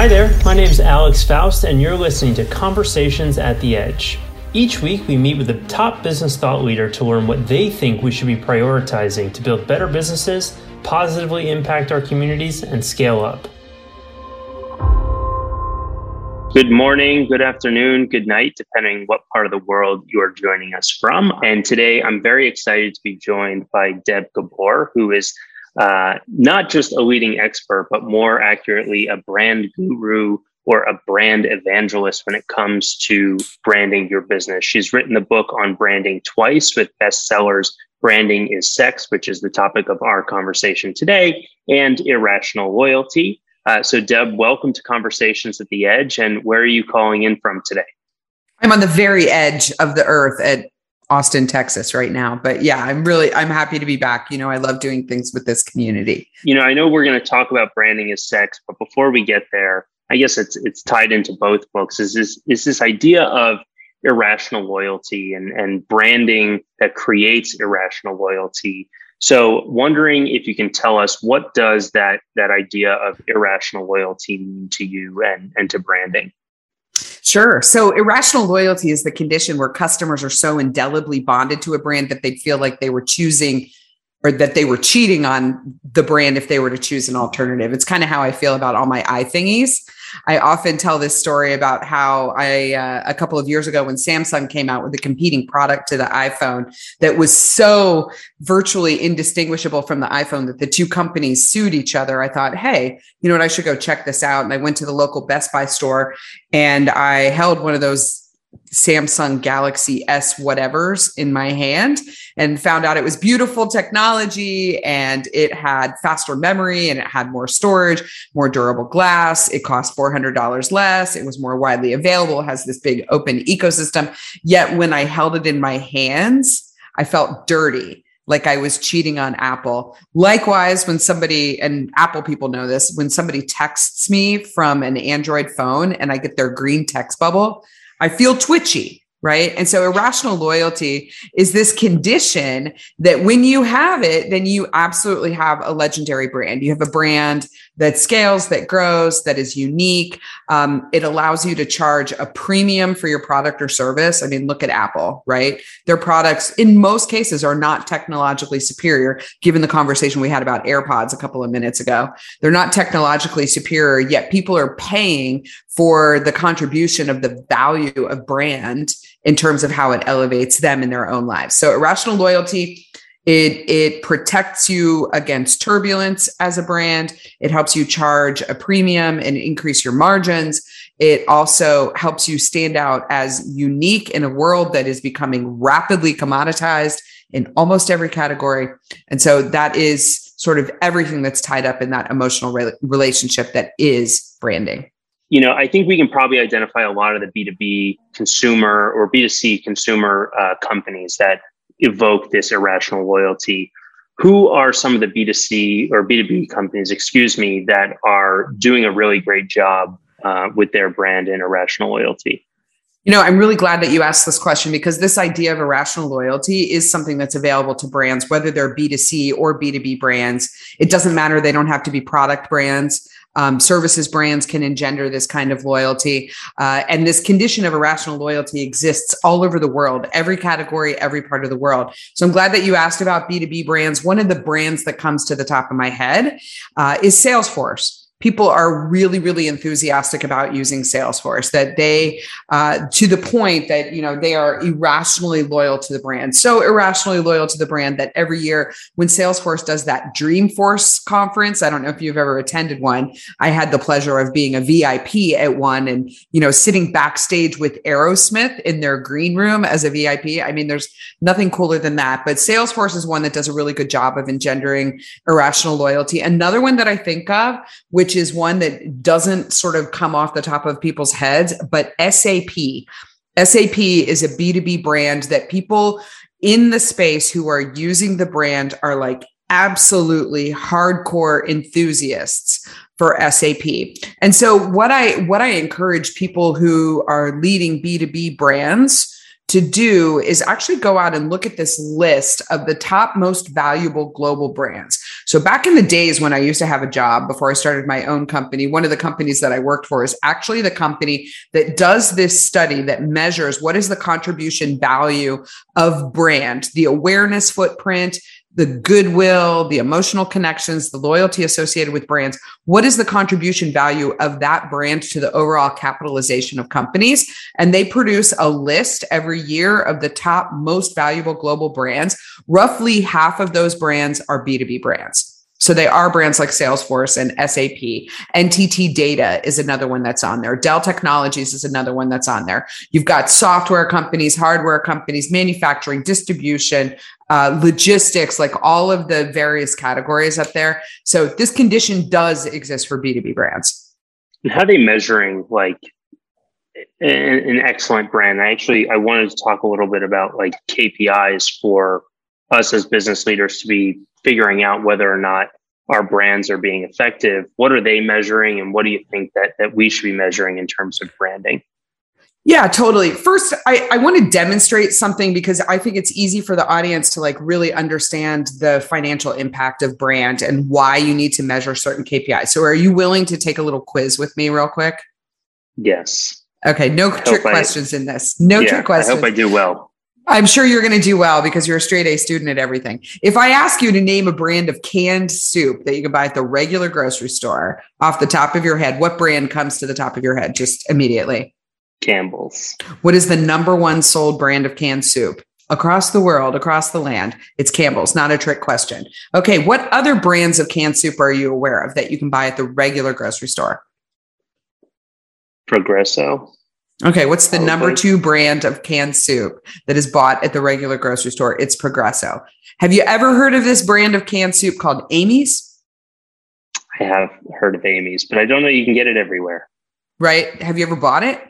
Hi there, my name is Alex Faust, and you're listening to Conversations at the Edge. Each week, we meet with a top business thought leader to learn what they think we should be prioritizing to build better businesses, positively impact our communities, and scale up. Good morning, good afternoon, good night, depending what part of the world you are joining us from. And today I'm very excited to be joined by Deb Gabor, who is uh, not just a leading expert, but more accurately, a brand guru or a brand evangelist when it comes to branding your business. She's written the book on branding twice with bestsellers Branding is Sex, which is the topic of our conversation today, and Irrational Loyalty. Uh, so, Deb, welcome to Conversations at the Edge. And where are you calling in from today? I'm on the very edge of the earth at Austin, Texas right now. But yeah, I'm really I'm happy to be back. You know, I love doing things with this community. You know, I know we're going to talk about branding as sex, but before we get there, I guess it's it's tied into both books. Is this is this idea of irrational loyalty and and branding that creates irrational loyalty so wondering if you can tell us what does that that idea of irrational loyalty mean to you and, and to branding? Sure. So irrational loyalty is the condition where customers are so indelibly bonded to a brand that they feel like they were choosing or that they were cheating on the brand if they were to choose an alternative. It's kind of how I feel about all my iThingies. I often tell this story about how I, uh, a couple of years ago, when Samsung came out with a competing product to the iPhone that was so virtually indistinguishable from the iPhone that the two companies sued each other, I thought, hey, you know what? I should go check this out. And I went to the local Best Buy store and I held one of those Samsung Galaxy S whatevers in my hand and found out it was beautiful technology and it had faster memory and it had more storage, more durable glass. It cost $400 less. It was more widely available, has this big open ecosystem. Yet when I held it in my hands, I felt dirty like I was cheating on Apple. Likewise, when somebody, and Apple people know this, when somebody texts me from an Android phone and I get their green text bubble, I feel twitchy right? And so irrational loyalty is this condition that when you have it, then you absolutely have a legendary brand. You have a brand that scales, that grows, that is unique. Um, it allows you to charge a premium for your product or service. I mean, look at Apple, right? Their products, in most cases, are not technologically superior, given the conversation we had about AirPods a couple of minutes ago. They're not technologically superior, yet people are paying for the contribution of the value of brand in terms of how it elevates them in their own lives. So irrational loyalty, it it protects you against turbulence as a brand. It helps you charge a premium and increase your margins. It also helps you stand out as unique in a world that is becoming rapidly commoditized in almost every category. And so that is sort of everything that's tied up in that emotional re- relationship that is branding you know, I think we can probably identify a lot of the B2B consumer or B2C consumer uh, companies that evoke this irrational loyalty. Who are some of the B2C or B2B companies, excuse me, that are doing a really great job uh, with their brand and irrational loyalty? You know, I'm really glad that you asked this question because this idea of irrational loyalty is something that's available to brands, whether they're B2C or B2B brands. It doesn't matter. They don't have to be product brands um, services brands can engender this kind of loyalty. Uh, and this condition of irrational loyalty exists all over the world, every category, every part of the world. So I'm glad that you asked about B2B brands. One of the brands that comes to the top of my head uh, is Salesforce people are really really enthusiastic about using salesforce that they uh, to the point that you know they are irrationally loyal to the brand so irrationally loyal to the brand that every year when salesforce does that dreamforce conference i don't know if you've ever attended one i had the pleasure of being a vip at one and you know sitting backstage with aerosmith in their green room as a vip i mean there's nothing cooler than that but salesforce is one that does a really good job of engendering irrational loyalty. Another one that i think of which which is one that doesn't sort of come off the top of people's heads, but SAP. SAP is a B2B brand that people in the space who are using the brand are like absolutely hardcore enthusiasts for SAP. And so what I what I encourage people who are leading B2B brands to do is actually go out and look at this list of the top most valuable global brands. So back in the days when I used to have a job before I started my own company, one of the companies that I worked for is actually the company that does this study that measures what is the contribution value of brand, the awareness footprint, the goodwill, the emotional connections, the loyalty associated with brands. What is the contribution value of that brand to the overall capitalization of companies? And they produce a list every year of the top most valuable global brands. Roughly half of those brands are B2B brands. So they are brands like Salesforce and SAP. NTT Data is another one that's on there. Dell Technologies is another one that's on there. You've got software companies, hardware companies, manufacturing, distribution, uh, logistics, like all of the various categories up there. So this condition does exist for B2B brands. And how are they measuring like an, an excellent brand? I actually I wanted to talk a little bit about like KPIs for us as business leaders to be figuring out whether or not our brands are being effective what are they measuring and what do you think that that we should be measuring in terms of branding yeah, totally. First, I, I want to demonstrate something because I think it's easy for the audience to like really understand the financial impact of brand and why you need to measure certain KPIs. So, are you willing to take a little quiz with me, real quick? Yes. Okay. No trick questions in this. No yeah, trick questions. I hope I do well. I'm sure you're going to do well because you're a straight A student at everything. If I ask you to name a brand of canned soup that you can buy at the regular grocery store off the top of your head, what brand comes to the top of your head just immediately? Campbell's. What is the number one sold brand of canned soup? Across the world, across the land, it's Campbell's, not a trick question. Okay, what other brands of canned soup are you aware of that you can buy at the regular grocery store? Progresso. Okay, what's the oh, number two brand of canned soup that is bought at the regular grocery store? It's Progresso. Have you ever heard of this brand of canned soup called Amy's? I have heard of Amy's, but I don't know you can get it everywhere. Right? Have you ever bought it?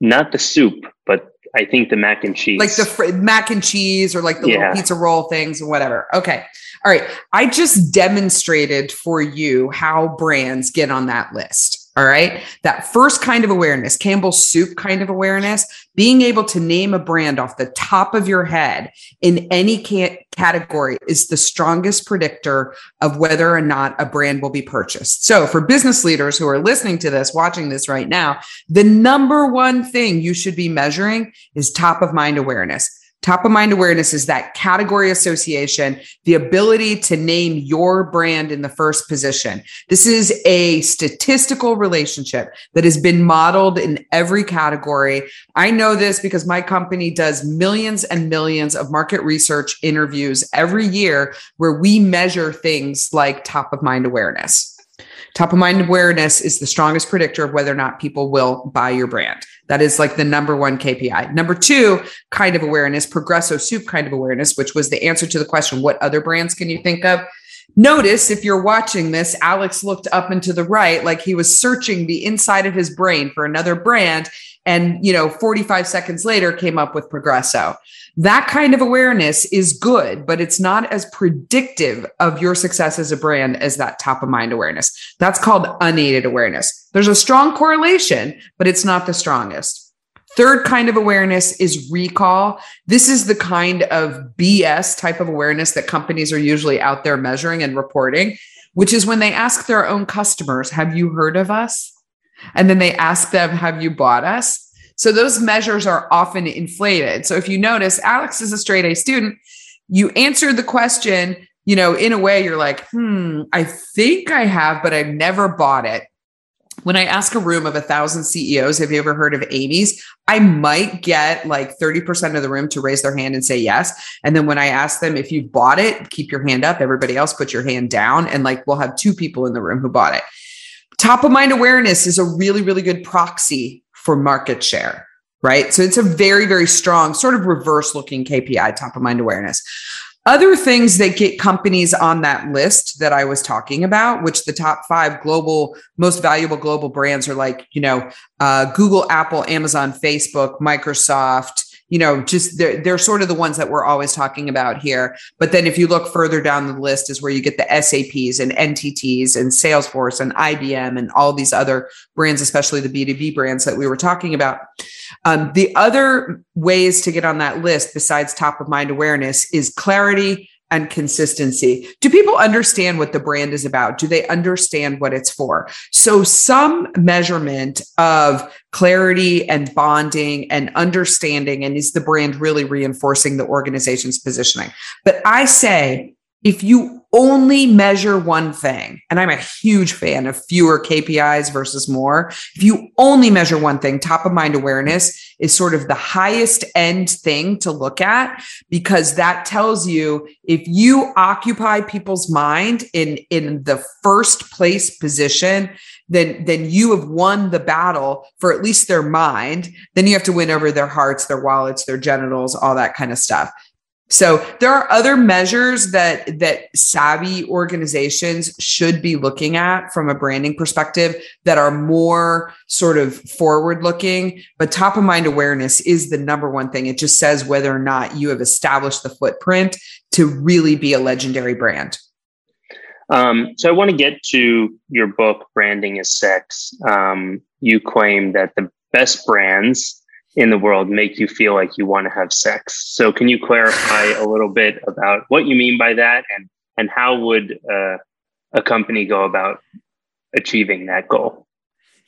Not the soup, but I think the mac and cheese. Like the fr- mac and cheese or like the yeah. little pizza roll things or whatever. Okay. All right. I just demonstrated for you how brands get on that list. All right. That first kind of awareness, Campbell's soup kind of awareness, being able to name a brand off the top of your head in any category is the strongest predictor of whether or not a brand will be purchased. So for business leaders who are listening to this, watching this right now, the number one thing you should be measuring is top of mind awareness. Top of mind awareness is that category association, the ability to name your brand in the first position. This is a statistical relationship that has been modeled in every category. I know this because my company does millions and millions of market research interviews every year where we measure things like top of mind awareness. Top of mind awareness is the strongest predictor of whether or not people will buy your brand. That is like the number one KPI. Number two, kind of awareness, Progresso Soup kind of awareness, which was the answer to the question, what other brands can you think of? Notice if you're watching this, Alex looked up and to the right like he was searching the inside of his brain for another brand. And, you know, 45 seconds later came up with Progresso. That kind of awareness is good, but it's not as predictive of your success as a brand as that top of mind awareness. That's called unaided awareness. There's a strong correlation, but it's not the strongest. Third kind of awareness is recall. This is the kind of BS type of awareness that companies are usually out there measuring and reporting, which is when they ask their own customers, Have you heard of us? And then they ask them, Have you bought us? So those measures are often inflated. So if you notice, Alex is a straight A student, you answered the question, you know, in a way you're like, hmm, I think I have, but I've never bought it. When I ask a room of a thousand CEOs, have you ever heard of Amy's? I might get like 30% of the room to raise their hand and say yes. And then when I ask them if you bought it, keep your hand up. Everybody else put your hand down. And like we'll have two people in the room who bought it. Top of mind awareness is a really, really good proxy for market share, right? So it's a very, very strong sort of reverse looking KPI, top of mind awareness. Other things that get companies on that list that I was talking about, which the top five global, most valuable global brands are like, you know, uh, Google, Apple, Amazon, Facebook, Microsoft, you know, just they're, they're sort of the ones that we're always talking about here. But then if you look further down the list is where you get the SAPs and NTTs and Salesforce and IBM and all these other brands, especially the B2B brands that we were talking about. Um, the other ways to get on that list besides top of mind awareness is clarity and consistency. Do people understand what the brand is about? Do they understand what it's for? So, some measurement of clarity and bonding and understanding, and is the brand really reinforcing the organization's positioning? But I say, if you only measure one thing, and I'm a huge fan of fewer KPIs versus more, if you only measure one thing, top of mind awareness is sort of the highest end thing to look at because that tells you if you occupy people's mind in, in the first place position, then then you have won the battle for at least their mind. Then you have to win over their hearts their wallets their genitals all that kind of stuff so there are other measures that that savvy organizations should be looking at from a branding perspective that are more sort of forward looking, but top of mind awareness is the number one thing. It just says whether or not you have established the footprint to really be a legendary brand. Um, so I want to get to your book, Branding is Sex. Um, you claim that the best brands in the world make you feel like you want to have sex. So can you clarify a little bit about what you mean by that and and how would uh, a company go about achieving that goal?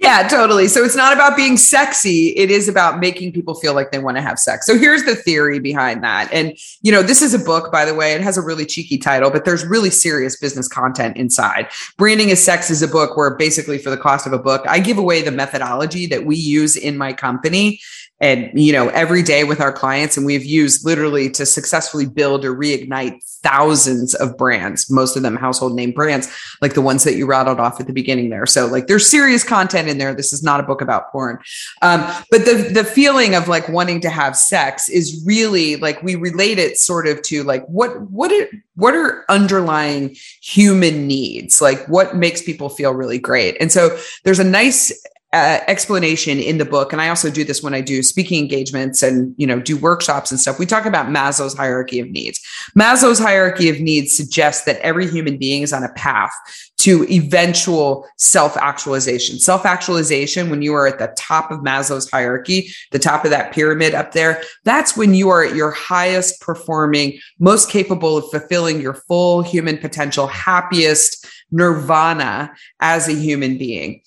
Yeah, totally. So it's not about being sexy. It is about making people feel like they want to have sex. So here's the theory behind that. And, you know, this is a book, by the way. It has a really cheeky title, but there's really serious business content inside. Branding is Sex is a book where basically for the cost of a book, I give away the methodology that we use in my company and you know every day with our clients and we've used literally to successfully build or reignite thousands of brands most of them household name brands like the ones that you rattled off at the beginning there. So like there's serious content in there. This is not a book about porn. Um, but the the feeling of like wanting to have sex is really like we relate it sort of to like what what it what are underlying human needs? Like what makes people feel really great? And so there's a nice uh, explanation in the book. And i also do this when i do speaking engagements and you know do workshops and stuff. We talk about maslow's hierarchy of needs. Maslow's hierarchy of needs suggests that every human being is on a path to eventual self-actualization. Self-actualization when you are at the top of maslow's hierarchy the top of that pyramid up there that's when you are at your highest performing most capable of fulfilling your full human potential happiest nirvana as a human being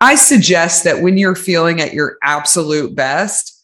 I suggest that when you're feeling at your absolute best,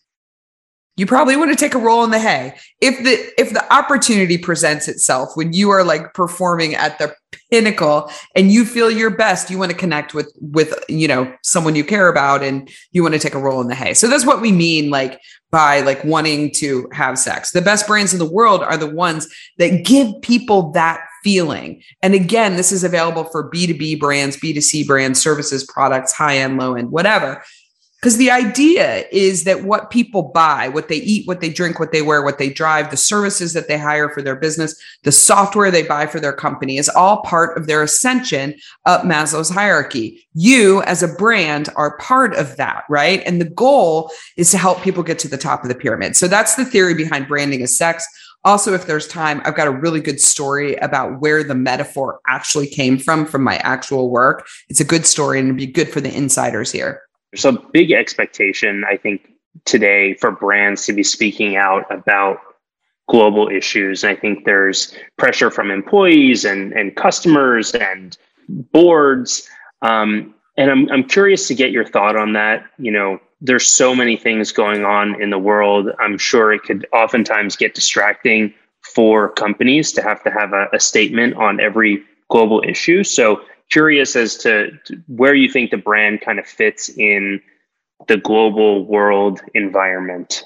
you probably want to take a roll in the hay. If the if the opportunity presents itself when you are like performing at the pinnacle and you feel your best, you want to connect with with you know someone you care about and you want to take a roll in the hay. So that's what we mean like by like wanting to have sex. The best brands in the world are the ones that give people that feeling. And again, this is available for B2B brands, B2C brands, services, products, high end, low end, whatever. Because the idea is that what people buy, what they eat, what they drink, what they wear, what they drive, the services that they hire for their business, the software they buy for their company is all part of their ascension up Maslow's hierarchy. You, as a brand, are part of that, right? And the goal is to help people get to the top of the pyramid. So that's the theory behind branding as sex. Also, if there's time, I've got a really good story about where the metaphor actually came from, from my actual work. It's a good story and it'd be good for the insiders here. There's a big expectation, I think, today for brands to be speaking out about global issues. And I think there's pressure from employees and, and customers and boards. Um, and I'm, I'm curious to get your thought on that. You know, there's so many things going on in the world. I'm sure it could oftentimes get distracting for companies to have to have a, a statement on every global issue. So curious as to, to where you think the brand kind of fits in the global world environment.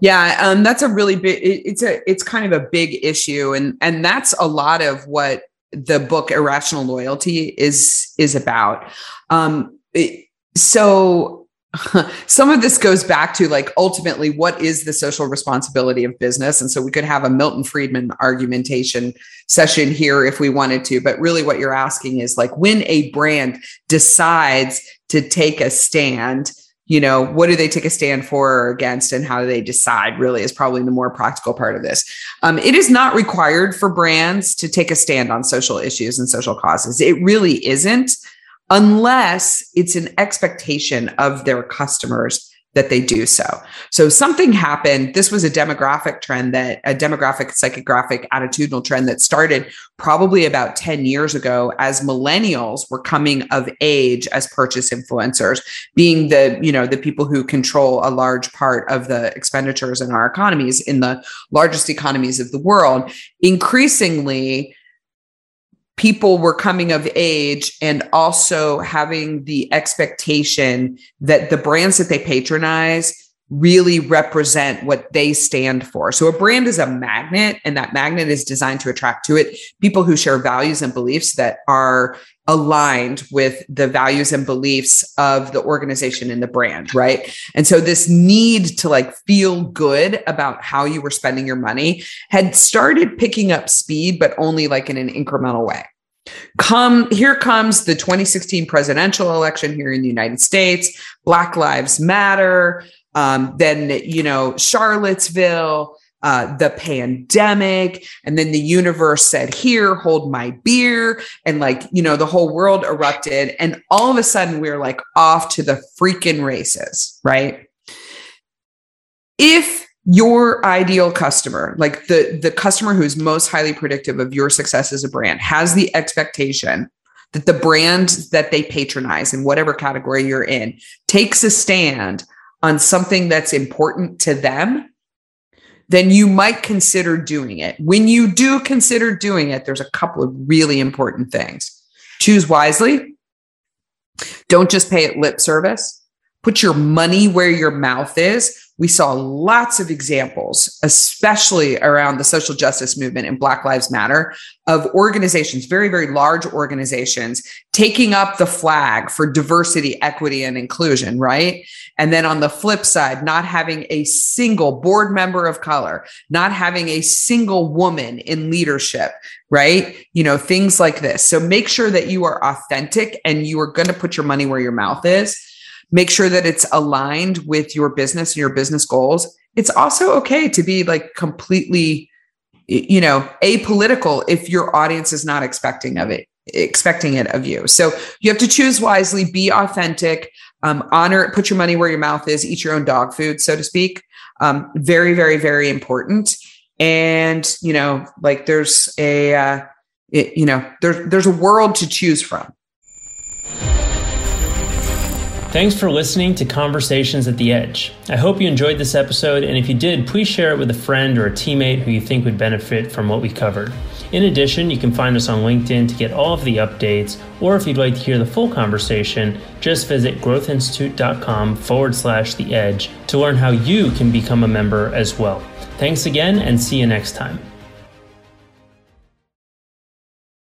Yeah, um, that's a really big. It, it's a it's kind of a big issue, and and that's a lot of what the book Irrational Loyalty is is about. Um, it, so some of this goes back to like ultimately what is the social responsibility of business? And so we could have a milton friedman argumentation session here if we wanted to but really what you're asking is like when a brand decides to take a stand you know what do they take a stand for or against and how do they decide really is probably the more practical part of this. Um, it is not required for brands to take a stand on social issues and social causes. It really isn't unless it's an expectation of their customers that they do so. So something happened. This was a demographic trend that a demographic, psychographic, attitudinal trend that started probably about 10 years ago as millennials were coming of age as purchase influencers, being the, you know, the people who control a large part of the expenditures in our economies in the largest economies of the world. Increasingly, people were coming of age and also having the expectation that the brands that they patronize really represent what they stand for. So a brand is a magnet and that magnet is designed to attract to it people who share values and beliefs that are aligned with the values and beliefs of the organization and the brand, right? And so this need to like feel good about how you were spending your money had started picking up speed but only like in an incremental way. Come here comes the 2016 presidential election here in the United States. Black Lives Matter. Um, then you know Charlottesville, uh, the pandemic, and then the universe said, "Here, hold my beer," and like you know the whole world erupted, and all of a sudden we we're like off to the freaking races, right? If your ideal customer like the the customer who's most highly predictive of your success as a brand has the expectation that the brand that they patronize in whatever category you're in takes a stand on something that's important to them then you might consider doing it. When you do consider doing it there's a couple of really important things. Choose wisely. Don't just pay it lip service. Put your money where your mouth is. We saw lots of examples, especially around the social justice movement and Black Lives Matter, of organizations, very, very large organizations, taking up the flag for diversity, equity, and inclusion, right? And then on the flip side, not having a single board member of color, not having a single woman in leadership, right? You know, things like this. So make sure that you are authentic and you are going to put your money where your mouth is make sure that it's aligned with your business and your business goals. It's also okay to be like completely, you know, apolitical if your audience is not expecting of it, expecting it of you. So you have to choose wisely, be authentic, um, honor, put your money where your mouth is, eat your own dog food, so to speak. Um, very, very, very important. And you know, like there's a, uh, it, you know, there's there's a world to choose from. Thanks for listening to Conversations at the Edge. I hope you enjoyed this episode, and if you did, please share it with a friend or a teammate who you think would benefit from what we covered. In addition, you can find us on LinkedIn to get all of the updates, or if you'd like to hear the full conversation, just visit growthinstitute.com forward slash the edge to learn how you can become a member as well. Thanks again, and see you next time.